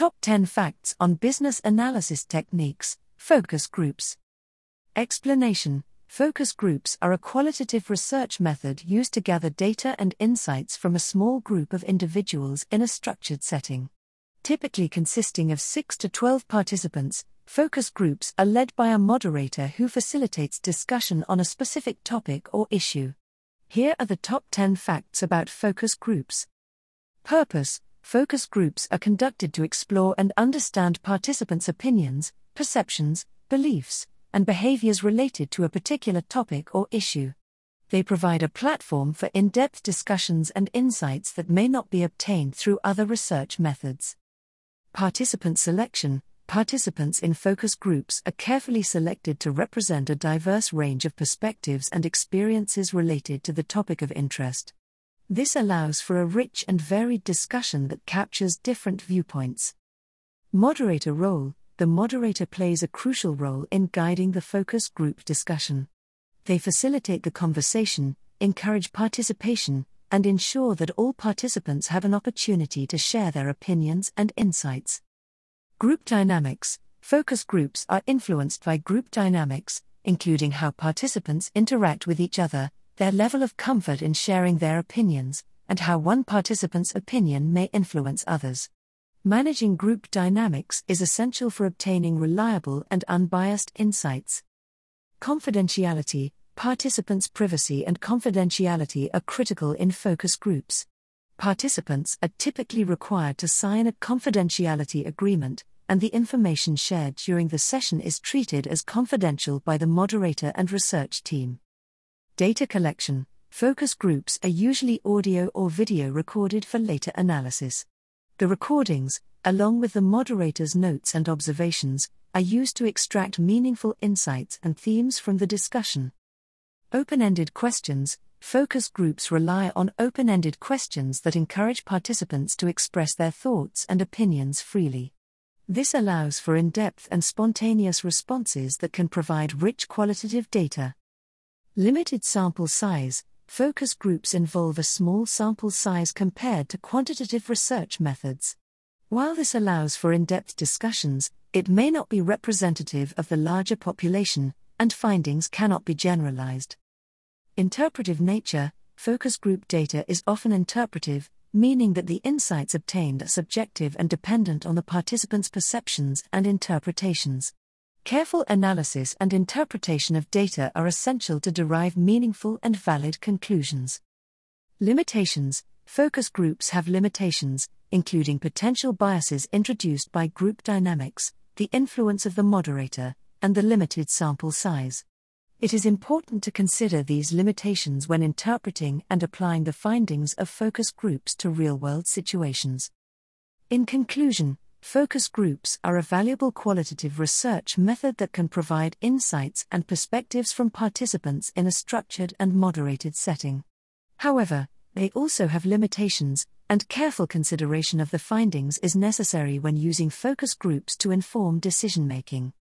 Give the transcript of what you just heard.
Top 10 Facts on Business Analysis Techniques, Focus Groups. Explanation Focus groups are a qualitative research method used to gather data and insights from a small group of individuals in a structured setting. Typically consisting of 6 to 12 participants, focus groups are led by a moderator who facilitates discussion on a specific topic or issue. Here are the top 10 facts about focus groups. Purpose Focus groups are conducted to explore and understand participants' opinions, perceptions, beliefs, and behaviors related to a particular topic or issue. They provide a platform for in depth discussions and insights that may not be obtained through other research methods. Participant selection Participants in focus groups are carefully selected to represent a diverse range of perspectives and experiences related to the topic of interest. This allows for a rich and varied discussion that captures different viewpoints. Moderator role the moderator plays a crucial role in guiding the focus group discussion. They facilitate the conversation, encourage participation, and ensure that all participants have an opportunity to share their opinions and insights. Group dynamics Focus groups are influenced by group dynamics, including how participants interact with each other, their level of comfort in sharing their opinions, and how one participant's opinion may influence others. Managing group dynamics is essential for obtaining reliable and unbiased insights. Confidentiality, participants' privacy and confidentiality are critical in focus groups. Participants are typically required to sign a confidentiality agreement, and the information shared during the session is treated as confidential by the moderator and research team. Data collection Focus groups are usually audio or video recorded for later analysis. The recordings, along with the moderator's notes and observations, are used to extract meaningful insights and themes from the discussion. Open ended questions Focus groups rely on open ended questions that encourage participants to express their thoughts and opinions freely. This allows for in depth and spontaneous responses that can provide rich qualitative data. Limited sample size Focus groups involve a small sample size compared to quantitative research methods. While this allows for in depth discussions, it may not be representative of the larger population, and findings cannot be generalized. Interpretive nature Focus group data is often interpretive, meaning that the insights obtained are subjective and dependent on the participants' perceptions and interpretations. Careful analysis and interpretation of data are essential to derive meaningful and valid conclusions. Limitations Focus groups have limitations, including potential biases introduced by group dynamics, the influence of the moderator, and the limited sample size. It is important to consider these limitations when interpreting and applying the findings of focus groups to real world situations. In conclusion, Focus groups are a valuable qualitative research method that can provide insights and perspectives from participants in a structured and moderated setting. However, they also have limitations, and careful consideration of the findings is necessary when using focus groups to inform decision making.